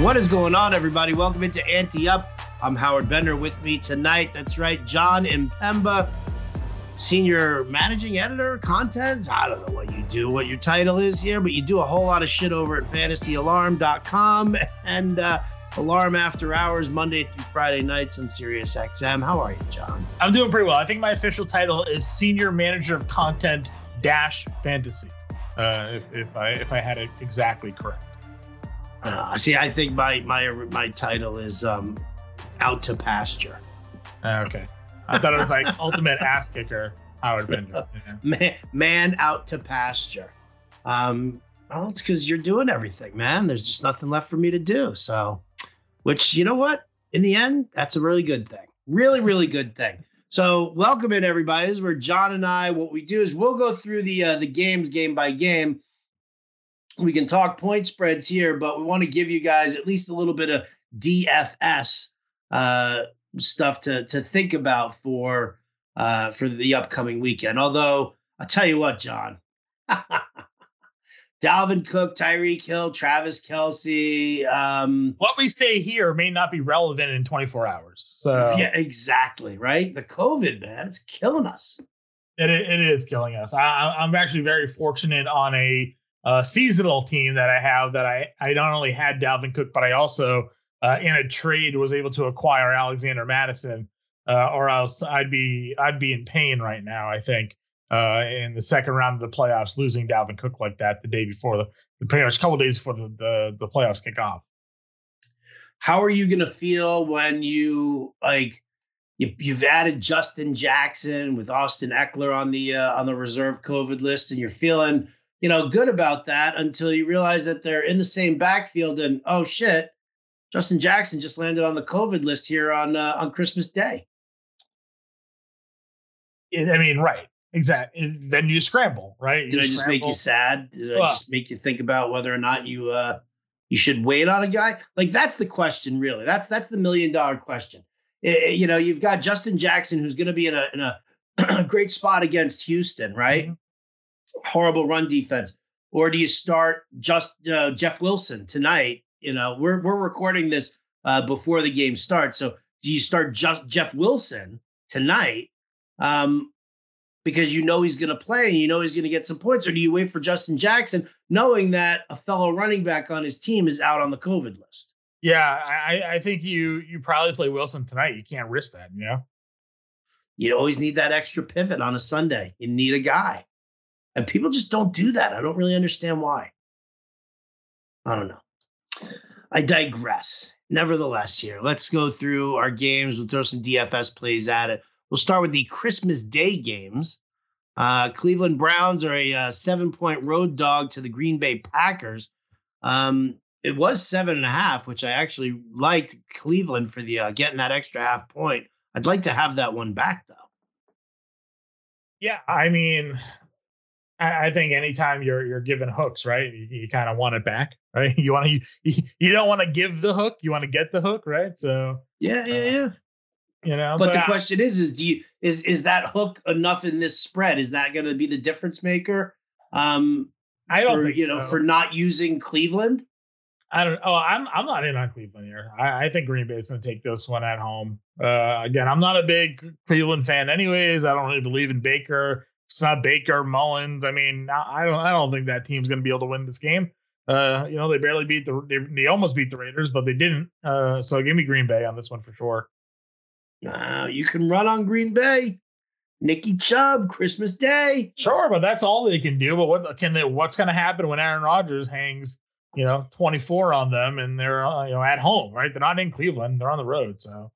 What is going on, everybody? Welcome into Ante Up. I'm Howard Bender. With me tonight, that's right, John Impemba, senior managing editor, content. I don't know what you do, what your title is here, but you do a whole lot of shit over at fantasyalarm.com and uh, Alarm After Hours, Monday through Friday nights on Sirius XM. How are you, John? I'm doing pretty well. I think my official title is senior manager of content dash fantasy. Uh, if, if I if I had it exactly correct. Uh, see, I think my my my title is um, out to pasture. Uh, okay, I thought it was like ultimate ass kicker. Howard Bender. Yeah. Man, man out to pasture. Um, well, it's because you're doing everything, man. There's just nothing left for me to do. So, which you know what? In the end, that's a really good thing. Really, really good thing. So, welcome in everybody. This is where John and I. What we do is we'll go through the uh, the games game by game we can talk point spreads here, but we want to give you guys at least a little bit of DFS uh, stuff to to think about for uh, for the upcoming weekend. Although I'll tell you what, John, Dalvin Cook, Tyreek Hill, Travis Kelce. Um, what we say here may not be relevant in 24 hours. So yeah, exactly right. The COVID man, it's killing us. It it is killing us. I, I'm actually very fortunate on a uh, seasonal team that I have that I I not only had Dalvin Cook, but I also uh, in a trade was able to acquire Alexander Mattison, uh, or else I'd be I'd be in pain right now. I think uh, in the second round of the playoffs, losing Dalvin Cook like that the day before the, the pretty much a couple days before the, the the playoffs kick off. How are you going to feel when you like? You, you've added Justin Jackson with Austin Ekeler on the uh, on the reserve COVID list, and you're feeling you know, good about that until you realize that they're in the same backfield and oh shit, Justin Jackson just landed on the COVID list here on uh, on Christmas Day. I mean, right. Exactly. Then you scramble, right? You Did I just scramble. make you sad? Did well, I just make you think about whether or not you uh you should wait on a guy? Like that's the question, really. That's that's the million dollar question. It, you know, you've got Justin Jackson who's going to be in a in a great spot against Houston, right? Mm-hmm horrible run defense, or do you start just uh, Jeff Wilson tonight? You know, we're we're recording this uh, before the game starts, so do you start just Jeff Wilson tonight? Um, because you know he's going to play and you know he's going to get some points, or do you wait for Justin Jackson, knowing that a fellow running back on his team is out on the COVID list? Yeah, I, I think you you probably play Wilson tonight. You can't risk that, you know. You always need that extra pivot on a Sunday. You need a guy. And people just don't do that. I don't really understand why. I don't know. I digress. Nevertheless, here, let's go through our games. We'll throw some DFS plays at it. We'll start with the Christmas Day games. Uh, Cleveland Browns are a uh, seven point road dog to the Green Bay Packers. Um, it was seven and a half, which I actually liked Cleveland for the uh, getting that extra half point. I'd like to have that one back though. Yeah, I mean, I, think anytime you're you're given hooks, right, you, you kind of want it back, right? You want to you, you don't want to give the hook, you want to get the hook, right? So yeah, yeah, uh, yeah. You know, but, but the I, question is, is do you is is that hook enough in this spread? Is that going to be the difference maker? Um, I don't for, think you know so. for not using Cleveland. I don't. Oh, I'm I'm not in on Cleveland here. I, I think Green Bay's going to take this one at home. Uh, again, I'm not a big Cleveland fan, anyways. I don't really believe in Baker it's not Baker, Mullins. I mean, I don't I don't think that team's going to be able to win this game. Uh, you know, they barely beat the they, they almost beat the Raiders, but they didn't. Uh, so give me Green Bay on this one for sure. Uh, you can run on Green Bay. Nicky Chubb, Christmas Day. Sure, but that's all they can do. But what can they? What's going to happen when Aaron Rodgers hangs, you know, twenty four on them and they're uh, you know at home, right? They're not in Cleveland; they're on the road. So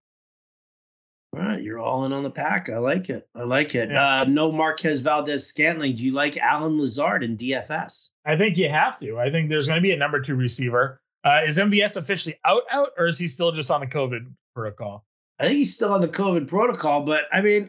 all right, you're all in on the pack. I like it. I like it. Yeah. Uh, no Marquez Valdes-Scantling. Do you like Allen Lazard in DFS? I think you have to. I think there's going to be a number two receiver. Uh, is MVS officially out, out, or is he still just on the COVID protocol? I think he's still on the COVID protocol, but I mean,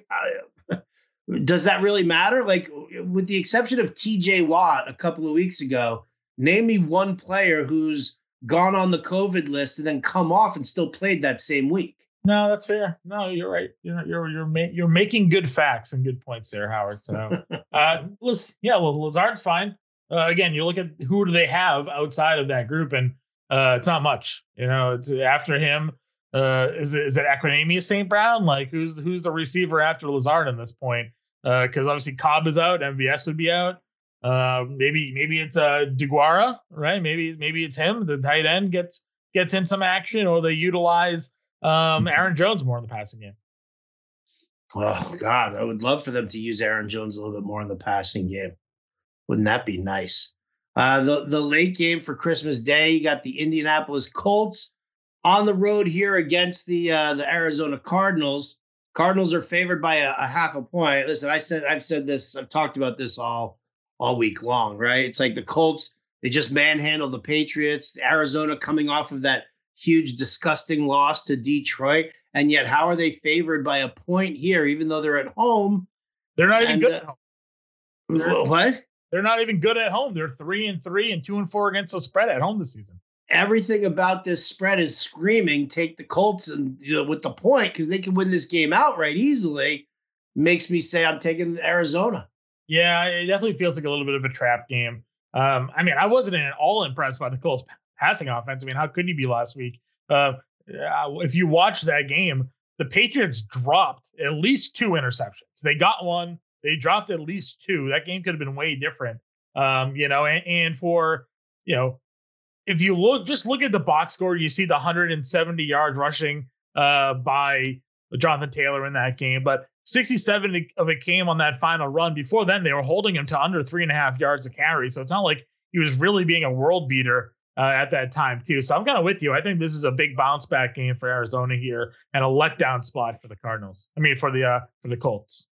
uh, does that really matter? Like, with the exception of TJ Watt a couple of weeks ago, name me one player who's gone on the COVID list and then come off and still played that same week. No, that's fair. No, you're right. You're you're you're, ma- you're making good facts and good points there, Howard. So, uh, let's yeah. Well, Lazard's fine. Uh, again, you look at who do they have outside of that group, and uh, it's not much. You know, it's after him. Uh, is it is it Equanimeous St. Brown? Like who's who's the receiver after Lazard in this point? Because uh, obviously Cobb is out, MVS would be out. Uh, maybe maybe it's uh Deguara, right? Maybe maybe it's him. The tight end gets gets in some action, or they utilize um mm-hmm. Aaron Jones more in the passing game. Oh God, I would love for them to use Aaron Jones a little bit more in the passing game. Wouldn't that be nice? Uh, the the late game for Christmas Day, you got the Indianapolis Colts on the road here against the uh, the Arizona Cardinals. Cardinals are favored by a, a, half a point. Listen, I said I've said this, I've talked about this all all week long, right? It's like the Colts, they just manhandled the Patriots. Arizona coming off of that huge, disgusting loss to Detroit. And yet, how are they favored by a point here, even though they're at home? They're not even and, good uh, at home. what? They're not even good at home. They're three and three and two and four against the spread at home this season. Everything about this spread is screaming take the Colts and you know, with the point because they can win this game outright easily. Makes me say I'm taking Arizona. Yeah, it definitely feels like a little bit of a trap game. Um, I mean, I wasn't at all impressed by the Colts passing offense. I mean, how could you be last week? Uh, if you watch that game, the Patriots dropped at least two interceptions. They got one, they dropped at least two. That game could have been way different. Um, you know, and, and for, you know, if you look, just look at the box score, you see the 170 yards rushing uh, by Jonathan Taylor in that game. But 67 of it came on that final run. Before then, they were holding him to under three and a half yards a carry. So it's not like he was really being a world beater uh, at that time, too. So I'm kind of with you. I think this is a big bounce back game for Arizona here and a letdown spot for the Cardinals. I mean, for the uh, for the Colts.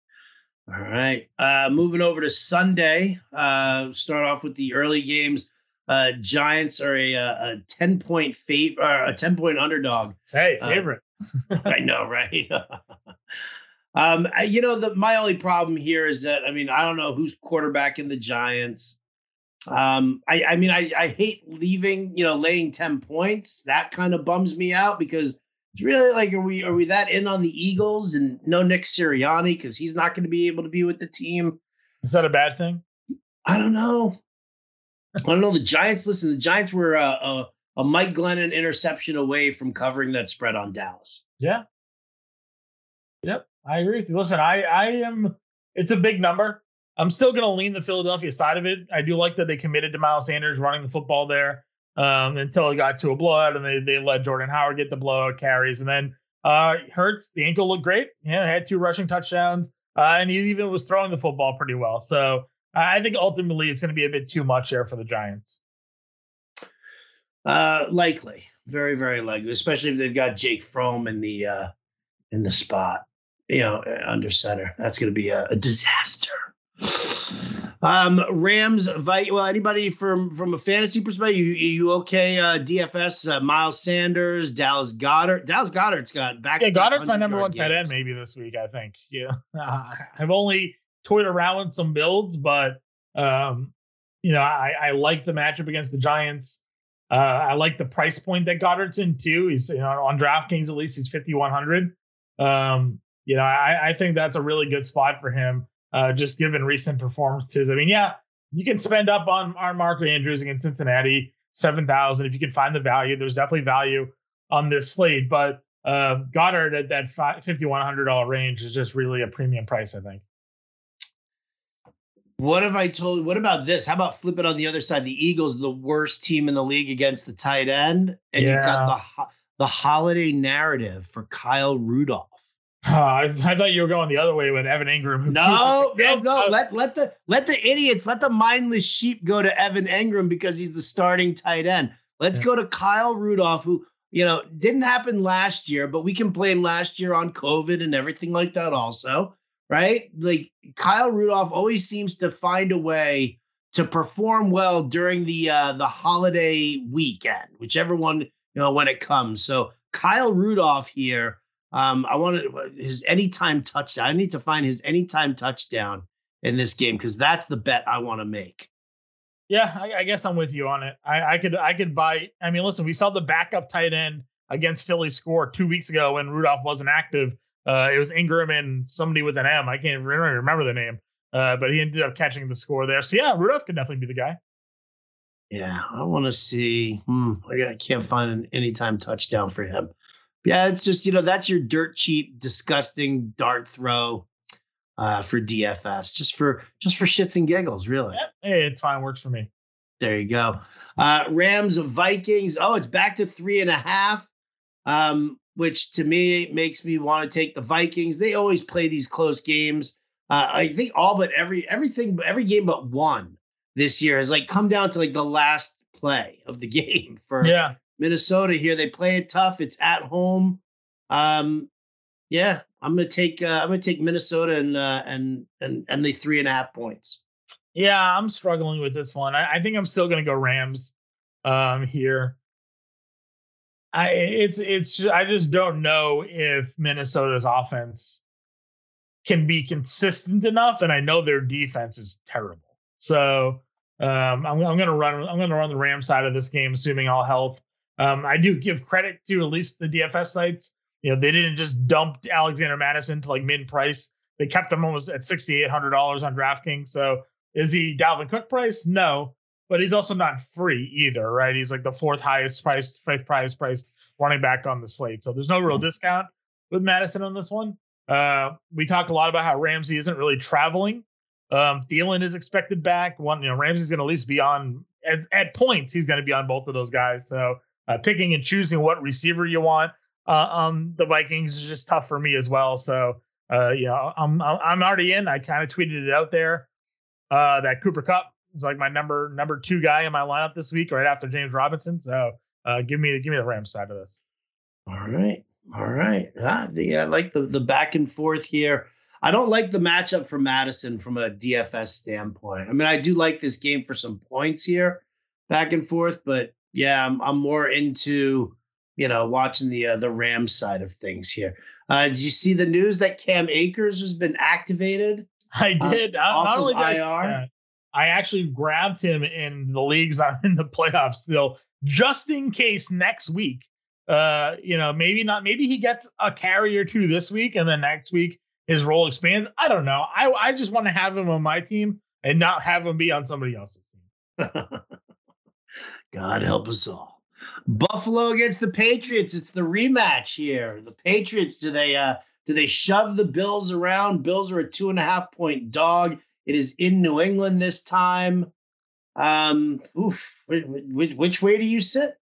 All right. Uh, moving over to Sunday. Uh, start off with the early games. Uh, Giants are a, a 10 point favorite, a 10 point underdog. Hey, uh, favorite. I know, right? Um, you know, the, my only problem here is that I mean, I don't know who's quarterback in the Giants. Um, I, I mean, I, I hate leaving, you know, laying 10 points. That kind of bums me out because it's really like, are we are we that in on the Eagles and no Nick Sirianni because he's not going to be able to be with the team? Is that a bad thing? I don't know. I don't know. The Giants. Listen, the Giants were a, a, a Mike Glennon interception away from covering that spread on Dallas. Yeah. Yep. I agree with you. Listen, I I am. It's a big number. I'm still going to lean the Philadelphia side of it. I do like that they committed to Miles Sanders running the football there um, until it got to a blowout, and they they let Jordan Howard get the blowout carries, and then uh, Hurts the ankle looked great. Yeah, had two rushing touchdowns, uh, and he even was throwing the football pretty well. So I think ultimately it's going to be a bit too much there for the Giants. Uh, likely, very very likely, especially if they've got Jake Fromm in the uh, in the spot you know, under center. That's going to be a, a, disaster. Um, Rams, well, anybody from from a fantasy perspective, you, you okay? Uh, DFS, uh, Miles Sanders, Dallas Goedert, Dallas Goedert's got back. Yeah, Goedert's my number one tight end maybe this week. I think. Yeah, uh, I've only toyed around with some builds, but um, you know, I, I like the matchup against the Giants. Uh, I like the price point that Goedert's in too. He's you know on DraftKings at least he's fifty one hundred. Um, you know, I, I think that's a really good spot for him, uh, just given recent performances. I mean, yeah, you can spend up on, on Mark Andrews against Cincinnati, 7,000. If you can find the value, there's definitely value on this slate. But uh, Goedert at that $5,100 range is just really a premium price, I think. What have I told? you? What about this? How about flip it on the other side? The Eagles, the worst team in the league against the tight end, and yeah. you've got the the holiday narrative for Kyle Rudolph. Uh, I, I, thought you were going the other way with Evan Engram. No, no, no. Let let the let the idiots, let the mindless sheep go to Evan Engram because he's the starting tight end. Let's yeah. go to Kyle Rudolph, who you know didn't happen last year, but we can blame last year on COVID and everything like that, also, right? Like Kyle Rudolph always seems to find a way to perform well during the uh, the holiday weekend, whichever one you know when it comes. So Kyle Rudolph here um, I wanted his anytime touchdown. I need to find his anytime touchdown in this game because that's the bet I want to make. Yeah, I, I, guess I'm with you on it. I, I, could I could buy. I mean, listen, we saw the backup tight end against Philly score two weeks ago when Rudolph wasn't active. Uh, it was Engram and somebody with an M. I can't remember, remember the name, uh, but he ended up catching the score there. So yeah, Rudolph could definitely be the guy. Yeah, I want to see. Hmm, I can't find an anytime touchdown for him. Yeah, it's just you know that's your dirt cheap, disgusting dart throw uh, for DFS, just for just for shits and giggles, really. Yeah, hey, it's fine, works for me. There you go. Uh, Rams of Vikings. Oh, it's back to three and a half, um, which to me makes me want to take the Vikings. They always play these close games. Uh, I think all but every everything every game but one this year has like come down to like the last play of the game for yeah. Minnesota here. They play it tough. It's at home. Um, yeah, I'm gonna take uh, I'm gonna take Minnesota and uh, and and and the three and a half points. Yeah, I'm struggling with this one. I, I think I'm still gonna go Rams um, here. I it's it's I just don't know if Minnesota's offense can be consistent enough, and I know their defense is terrible. So um, I'm, I'm gonna run I'm gonna run the Ram side of this game, assuming all health. Um, I do give credit to at least the DFS sites. You know, they didn't just dump Alexander Mattison to like mid price. They kept him almost at sixty eight hundred dollars on DraftKings. So is he Dalvin Cook price? No, but he's also not free either, right? He's like the fourth highest priced, fifth highest priced running back on the slate. So there's no real discount with Mattison on this one. Uh, we talk a lot about how Ramsey isn't really traveling. Um, Thielen is expected back. One, you know, Ramsey's going to at least be on at, at points. He's going to be on both of those guys. So uh, picking and choosing what receiver you want uh, um, the Vikings is just tough for me as well. So uh, you know, I'm I'm already in. I kind of tweeted it out there uh, that Cooper Kupp is like my number number two guy in my lineup this week, right after James Robinson. So uh, give me give me the Rams side of this. All right, all right. Ah, the, I like the the back and forth here. I don't like the matchup for Mattison from a DFS standpoint. I mean, I do like this game for some points here, back and forth, but yeah, I'm, I'm more into you know watching the uh, the Rams side of things here. Uh, did you see the news that Cam Akers has been activated? I uh, did. Uh, not only did I, I actually grabbed him in the leagues I'm in the playoffs still, just in case next week. Uh, you know, maybe not. Maybe he gets a carry or two this week, and then next week his role expands. I don't know. I I just want to have him on my team and not have him be on somebody else's team. God help us all. Buffalo against the Patriots. It's the rematch here. The Patriots, do they uh do they shove the Bills around? Bills are a two and a half point dog. It is in New England this time. Um, oof. Which, which way do you sit?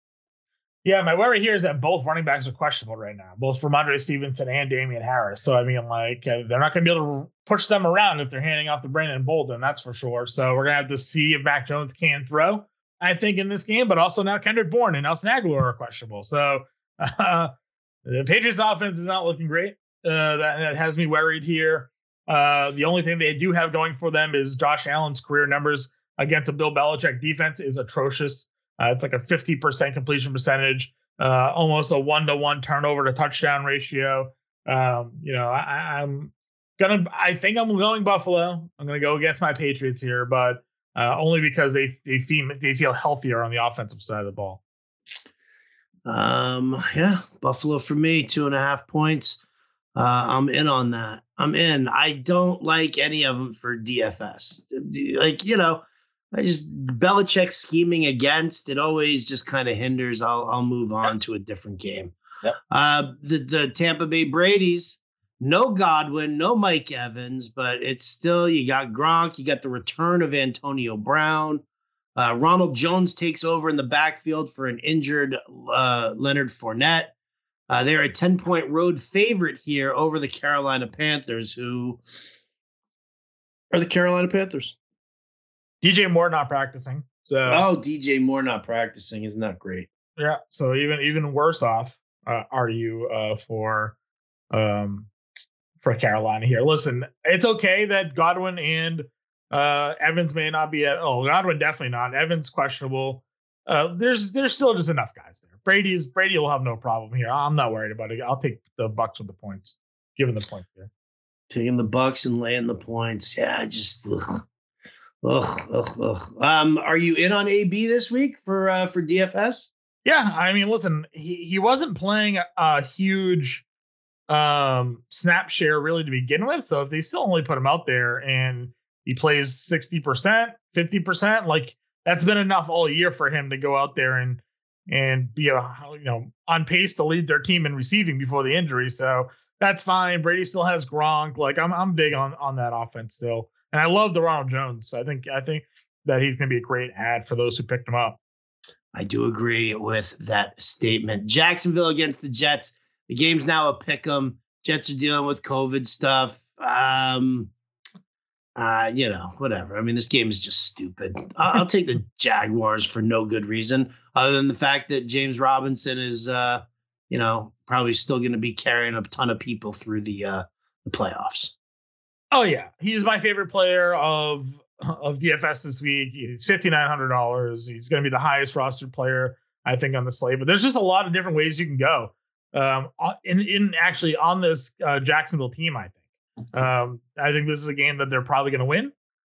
Yeah, my worry here is that both running backs are questionable right now, both Rhamondre Stevenson and Damien Harris. So I mean, like uh, they're not going to be able to push them around if they're handing off to Brandon Bolden, that's for sure. So we're going to have to see if Mac Jones can throw. I think in this game, but also now Kendrick Bourne and Nelson Agholor are questionable. So uh, the Patriots offense is not looking great. Uh, that, that, has me worried here. Uh, the only thing they do have going for them is Josh Allen's career numbers against a Bill Belichick defense is atrocious. Uh, it's like a 50% completion percentage, uh, almost a one to one turnover to touchdown ratio. Um, you know, I, am gonna, I think I'm going Buffalo. I'm gonna go against my Patriots here, but uh, only because they they feel they feel healthier on the offensive side of the ball. Um, yeah, Buffalo for me, two and a half points. Uh, I'm in on that. I'm in. I don't like any of them for DFS. Like you know, I just Belichick scheming against it always just kind of hinders. I'll I'll move on yep. to a different game. Yep. Uh, the the Tampa Bay Brady's no Godwin, no Mike Evans, but it's still you got Gronk, you got the return of Antonio Brown. Uh, Ronald Jones takes over in the backfield for an injured uh, Leonard Fournette. Uh, they're a 10 point road favorite here over the Carolina Panthers, who are the Carolina Panthers. DJ Moore not practicing. So oh, DJ Moore not practicing isn't that great? Yeah. So even even worse off uh, are you uh, for um, for Carolina here? Listen, it's okay that Godwin and uh, Evans may not be at. Oh, Godwin definitely not. Evans questionable. Uh, there's there's still just enough guys there. Brady's Brady will have no problem here. I'm not worried about it. I'll take the Bucks with the points, given the point there. Taking the Bucks and laying the points. Yeah, just. Ugh. Ugh, ugh, ugh. Um, are you in on AB this week for uh, for DFS? Yeah, I mean, listen, he he wasn't playing a, a huge um snap share really to begin with. So if they still only put him out there and he plays 60%, 50%, like that's been enough all year for him to go out there and and be a you know on pace to lead their team in receiving before the injury. So that's fine. Brady still has Gronk. Like I'm I'm big on on that offense still, and I love the Ronald Jones. I think I think that he's going to be a great add for those who picked him up. I do agree with that statement. Jacksonville against the Jets. The game's now a pick 'em. Jets are dealing with COVID stuff. Um, uh, you know, whatever. I mean, this game is just stupid. I'll, I'll take the Jaguars for no good reason, other than the fact that James Robinson is, uh, you know, probably still going to be carrying a ton of people through the uh, the playoffs. Oh yeah, he's my favorite player of of DFS this week. He's fifty nine hundred dollars. He's going to be the highest rostered player I think on the slate. But there's just a lot of different ways you can go. Um, in in actually on this uh, Jacksonville team, I think. Um, I think this is a game that they're probably going to win.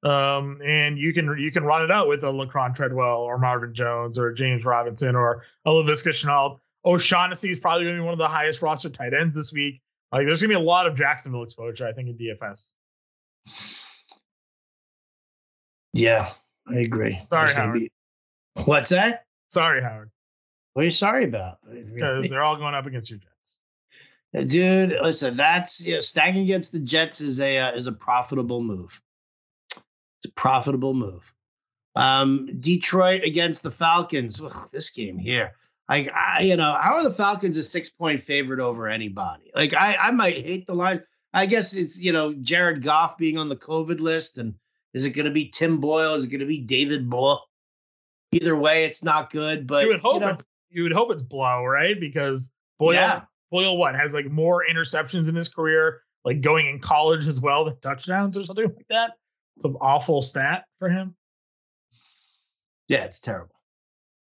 Um, and you can you can run it out with a Laquan Treadwell or Marvin Jones or James Robinson or a Laviska Shenault. O'Shaughnessy is probably going to be one of the highest roster tight ends this week. Like there's going to be a lot of Jacksonville exposure, I think, in DFS. Yeah, I agree. Sorry, Howard. Be... What's that? Sorry, Howard. What are you sorry about? Because they're all going up against your Jets. Dude, listen, that's you know, stacking against the Jets is a uh, is a profitable move. It's a profitable move. Um, Detroit against the Falcons. Ugh, this game here. Like I, you know, how are the Falcons a six point favorite over anybody? Like I, I might hate the line. I guess it's you know Jared Goff being on the COVID list, and is it going to be Tim Boyle? Is it going to be David Blough? Either way, it's not good. But you would hope you, know, it's, you would hope it's Blough, right? Because Boyle yeah. Boyle what has like more interceptions in his career, like going in college as well than touchdowns or something like that. Some awful stat for him. Yeah, it's terrible.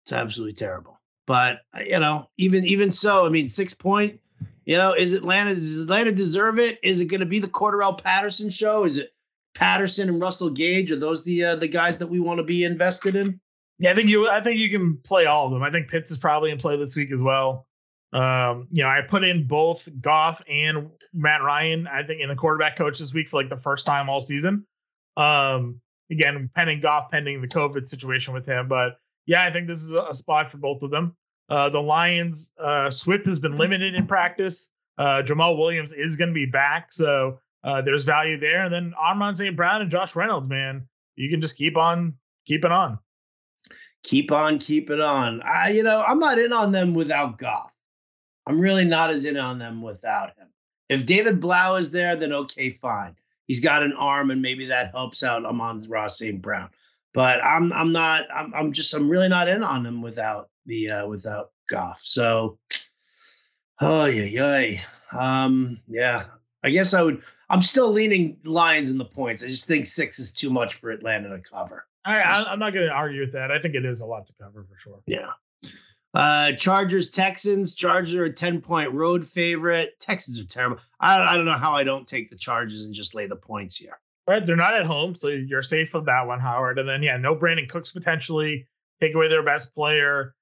It's absolutely terrible. But uh, you know, even even so, I mean, six point. You know, is Atlanta does Atlanta deserve it? Is it going to be the Cordarrelle Patterson show? Is it Patterson and Russell Gage? Are those the uh, the guys that we want to be invested in? Yeah, I think you. I think you can play all of them. I think Pitts is probably in play this week as well. Um, you know, I put in both Goff and Matt Ryan, I think, in the quarterback coach this week for like the first time all season. Um, again, pending Goff, pending the COVID situation with him. But yeah, I think this is a spot for both of them. Uh, the Lions, uh, Swift has been limited in practice. Uh, Jamaal Williams is going to be back. So uh, there's value there. And then Amon-Ra St. Brown and Josh Reynolds, man, you can just keep on keeping on. Keep on, keep it on. I, you know, I'm not in on them without Goff. I'm really not as in on them without him. If David Blough is there, then okay, fine. He's got an arm, and maybe that helps out Amon-Ra St. Brown. But I'm I'm not I'm I'm just I'm really not in on them without the uh without Goff. So oh yeah yeah. Um yeah. I guess I would I'm still leaning Lions in the points. I just think six is too much for Atlanta to cover. I, I'm not going to argue with that. I think it is a lot to cover for sure. Yeah. Uh, Chargers, Texans. Chargers are a 10 point road favorite. Texans are terrible. I, I don't know how I don't take the Chargers and just lay the points here. Right. They're not at home, so you're safe with that one, Howard. And then, yeah, no Brandin Cooks potentially. Take away their best player,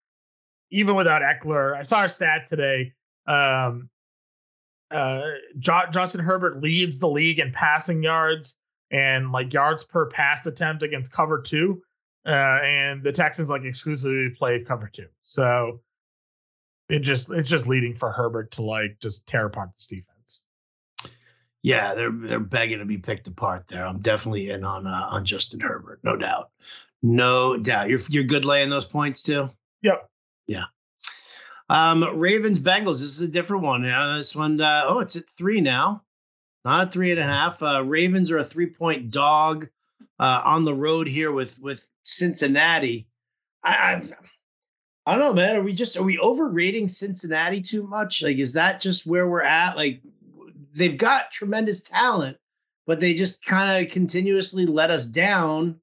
even without Ekeler. I saw a stat today. Um, uh, jo- Justin Herbert leads the league in passing yards and like yards per pass attempt against cover two. Uh, and the Texans like exclusively play cover two. So it just it's just leading for Herbert to like just tear apart this defense. Yeah, they're they're begging to be picked apart there. I'm definitely in on uh, on Justin Herbert, no doubt, no doubt. You're you're good laying those points too. Yep. Yeah. Um, Ravens Bengals. This is a different one. Uh, this one, uh, oh, it's at three now, not three and a half. Uh, Ravens are a three point dog uh, on the road here with with Cincinnati. I, I've, I don't know, man. Are we just are we overrating Cincinnati too much? Like, is that just where we're at? Like, they've got tremendous talent, but they just kind of continuously let us down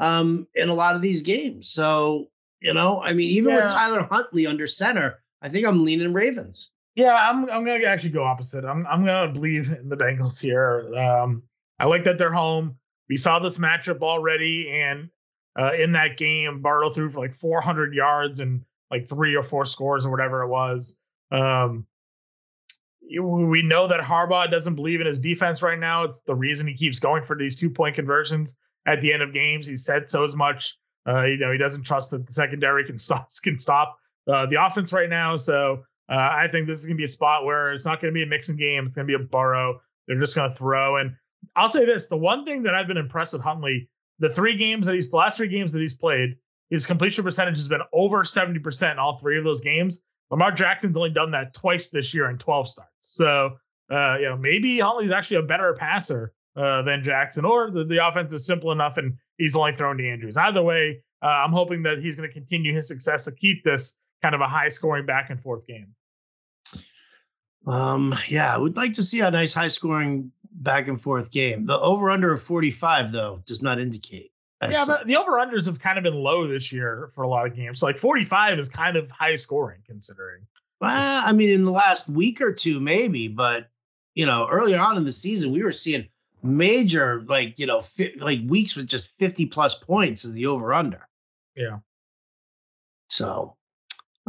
um, in a lot of these games. So, you know, I mean, even yeah. with Tyler Huntley under center, I think I'm leaning Ravens. Yeah, I'm I'm gonna actually go opposite. I'm I'm gonna believe in the Bengals here. Um, I like that they're home we saw this matchup already, and uh, in that game, Bartle threw for like 400 yards and like three or four scores or whatever it was. Um, we know that Harbaugh doesn't believe in his defense right now. It's the reason he keeps going for these two point conversions at the end of games. He said so as much Uh, you know, he doesn't trust that the secondary can stop can stop uh, the offense right now. So uh, I think this is going to be a spot where it's not going to be a mixing game. It's going to be a Burrow. They're just going to throw. And I'll say this: the one thing that I've been impressed with Huntley, the three games that he's the last three games that he's played, his completion percentage has been over seventy percent in all three of those games. Lamar Jackson's only done that twice this year in twelve starts. So uh, you know maybe Huntley's actually a better passer uh, than Jackson, or the, the offense is simple enough and he's only thrown to Andrews. Either way, uh, I'm hoping that he's going to continue his success to keep this kind of a high scoring back and forth game. Um, yeah, I would like to see a nice high scoring back and forth game. The over under of 45, though, does not indicate. Yeah, but the over unders have kind of been low this year for a lot of games. Like 45 is kind of high scoring considering. Well, I mean, in the last week or two, maybe, but you know, earlier on in the season, we were seeing major, like, you know, fi- like weeks with just 50 plus points as the over under. Yeah. So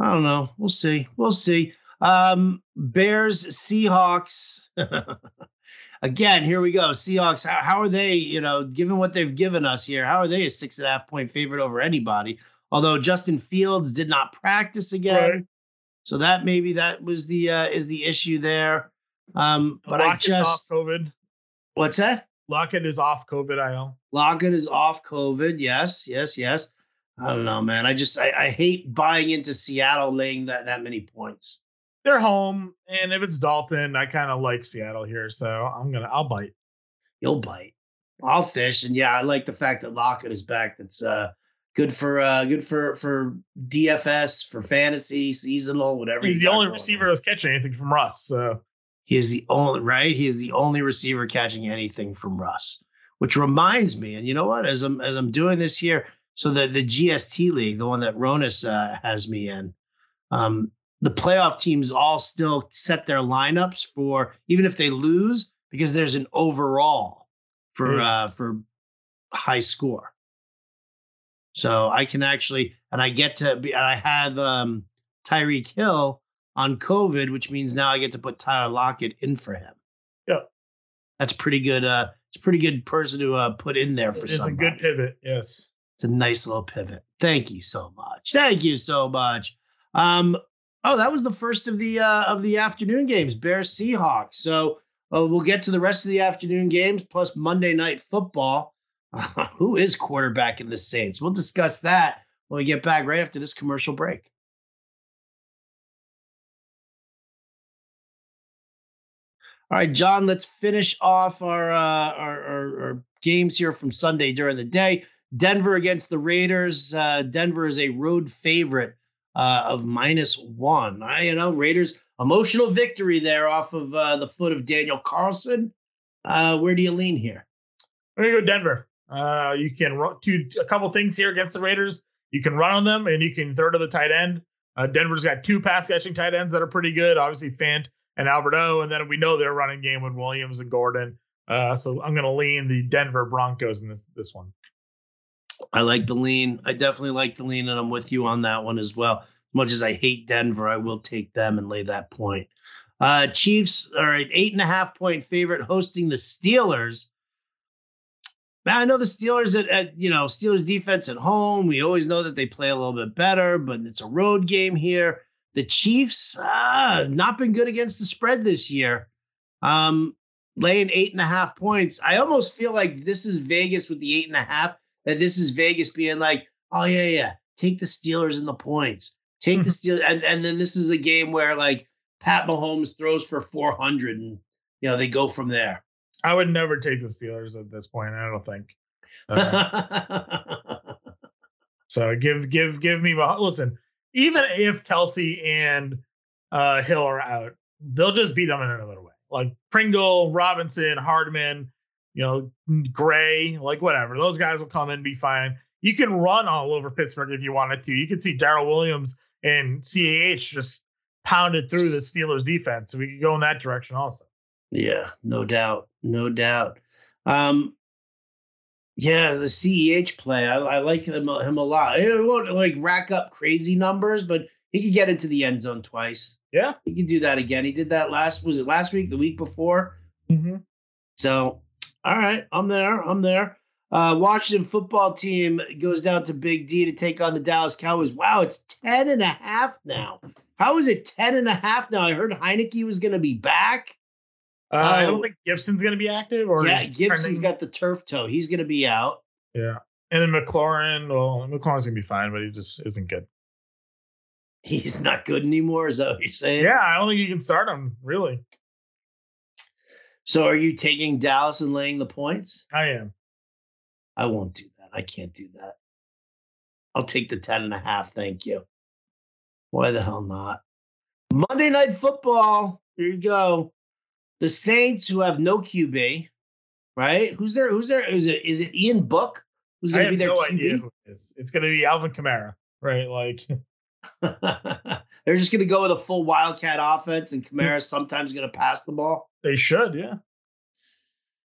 I don't know. We'll see. We'll see. Um, Bears, Seahawks. Again, here we go. Seahawks. How, how, are they? You know, given what they've given us here, how are they a six and a half point favorite over anybody? Although Justin Fields did not practice again, right. so that maybe that was the uh, is the issue there. Um, but I just off COVID. What's that? Lockett is off COVID. IL. Lockett is off COVID. Yes, yes, yes. I don't know, man. I just I, I hate buying into Seattle laying that that many points. They're home, and if it's Dalton, I kind of like Seattle here, so I'm gonna I'll bite. You'll bite. I'll fish, and yeah, I like the fact that Lockett is back. That's uh good for uh good for for DFS for fantasy seasonal whatever. He's the only receiver that's catching anything from Russ. So he is the only right. He is the only receiver catching anything from Russ. Which reminds me, and you know what? As I'm as I'm doing this here, so the the GST league, the one that Ronis uh, has me in, um, the playoff teams all still set their lineups for even if they lose because there's an overall for uh, for high score. So I can actually, and I get to be, and I have um, Tyreek Hill on COVID, which means now I get to put Tyler Lockett in for him. Yeah, that's pretty good. Uh, it's a pretty good person to uh, put in there for. It's somebody. a good pivot. Yes. It's a nice little pivot. Thank you so much. Thank you so much. Um, oh, that was the first of the uh, of the afternoon games, Bears Seahawks. So uh, we'll get to the rest of the afternoon games plus Monday night football. Uh, who is quarterback in the Saints? We'll discuss that when we get back right after this commercial break. All right, John, let's finish off our, uh, our, our, our games here from Sunday during the day. Denver against the Raiders. Uh, Denver is a road favorite uh, of minus one. I, you know, Raiders emotional victory there off of uh, the foot of Daniel Carlson. Uh, where do you lean here? I'm gonna go Denver. Uh, you can run to a couple things here against the Raiders. You can run on them, and you can throw to the tight end. Uh, Denver's got two pass catching tight ends that are pretty good. Obviously, Fant and Albert O, and then we know their running game with Williams and Gordon. So I'm going to lean the Denver Broncos in this this one. I like the lean. I definitely like the lean, and I'm with you on that one as well. As much as I hate Denver, I will take them and lay that point. Uh, Chiefs are an eight and a half point favorite hosting the Steelers. Man, I know the Steelers at, at, you know Steelers defense at home. We always know that they play a little bit better, but it's a road game here. The Chiefs, ah, not been good against the spread this year. Um, laying eight and a half points. I almost feel like this is Vegas with the eight and a half that this is Vegas being like, oh yeah, yeah, take the Steelers and the points, take the Steelers, and and then this is a game where like Pat Mahomes throws for 400, and you know they go from there. I would never take the Steelers at this point. I don't think. Uh, so give give give me listen. Even if Kelce and uh, Hill are out, they'll just beat them in another way. Like Pringle, Robinson, Hardman, you know, Gray, like whatever. Those guys will come in and be fine. You can run all over Pittsburgh if you wanted to. You can see Darrel Williams and CEH just pounded through the Steelers defense. So we could go in that direction also. Yeah, no doubt. No doubt. Um, yeah, the CEH play, I, I like him, him a lot. It won't like rack up crazy numbers, but he could get into the end zone twice. Yeah, he could do that again. He did that last was it last week, the week before. Mm-hmm. So all right, I'm there. I'm there. Uh, Washington football team goes down to Big D to take on the Dallas Cowboys. Wow, it's 10 and a half now. How is it 10 and a half now? I heard Heinicke was going to be back. Uh, I don't oh. think Gibson's going to be active. Or yeah, Gibson's trending. got the turf toe. He's going to be out. Yeah. And then McLaurin, well, McLaurin's going to be fine, but he just isn't good. He's not good anymore. Is that what you're saying? Yeah, I don't think you can start him, really. So are you taking Dallas and laying the points? I am. I won't do that. I can't do that. I'll take the 10 and a half. Thank you. Why the hell not? Monday Night Football. Here you go. The Saints, who have no QB, right? Who's there? Who's there? Is it is it Ian Book? Who's going to be their no QB? Idea who it is. It's going to be Alvin Kamara, right? Like they're just going to go with a full Wildcat offense, and Kamara sometimes going to pass the ball. They should, yeah.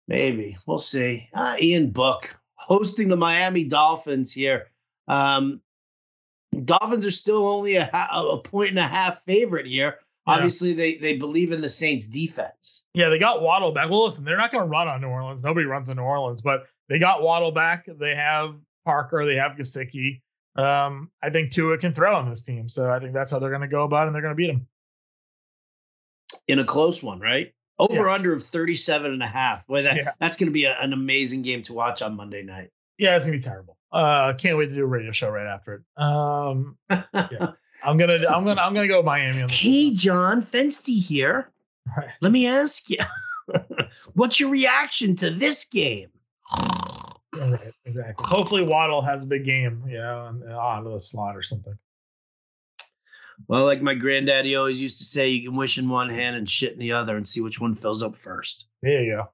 Maybe we'll see. Uh, Ian Book hosting the Miami Dolphins here. Um, Dolphins are still only a, a point and a half favorite here. Yeah. Obviously, they they believe in the Saints' defense. Yeah, they got Waddle back. Well, listen, they're not going to run on New Orleans. Nobody runs in New Orleans, but they got Waddle back. They have Parker. They have Gesicki. Um, I think Tua can throw on this team, so I think that's how they're going to go about it, and they're going to beat them in a close one, right? Over yeah. under of 37 and a half. Boy, that, yeah. that's going to be a, an amazing game to watch on Monday night. Yeah, it's going to be terrible. Uh, can't wait to do a radio show right after it. Um, yeah. I'm gonna, I'm gonna, I'm gonna go Miami. hey, John Fensty here. Right. Let me ask you, what's your reaction to this game? right, exactly. Hopefully, Waddle has a big game, you know, on the slot or something. Well, like my granddaddy always used to say, you can wish in one hand and shit in the other and see which one fills up first. There you go.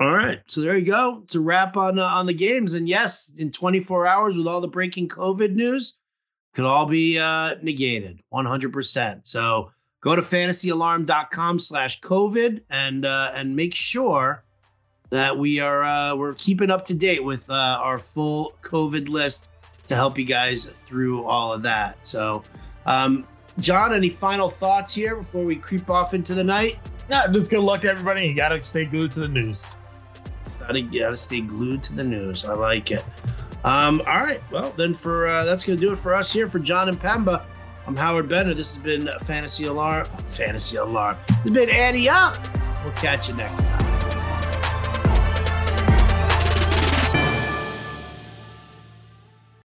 All right, so there you go. It's a wrap on uh, on the games, and yes, in 24 hours with all the breaking COVID news, could all be uh, negated 100%. So go to fantasyalarm.com/covid and uh, and make sure that we are uh, we're keeping up to date with uh, our full COVID list to help you guys through all of that. So, um, John, any final thoughts here before we creep off into the night? Yeah, just good luck to everybody. You got to stay glued to the news. Gotta, gotta stay glued to the news. I like it. Um, all right. Well, then for uh, that's gonna do it for us here for John Impemba. I'm Howard Bender. This has been Fantasy Alarm. Fantasy Alarm. This has been Ante Up. We'll catch you next time.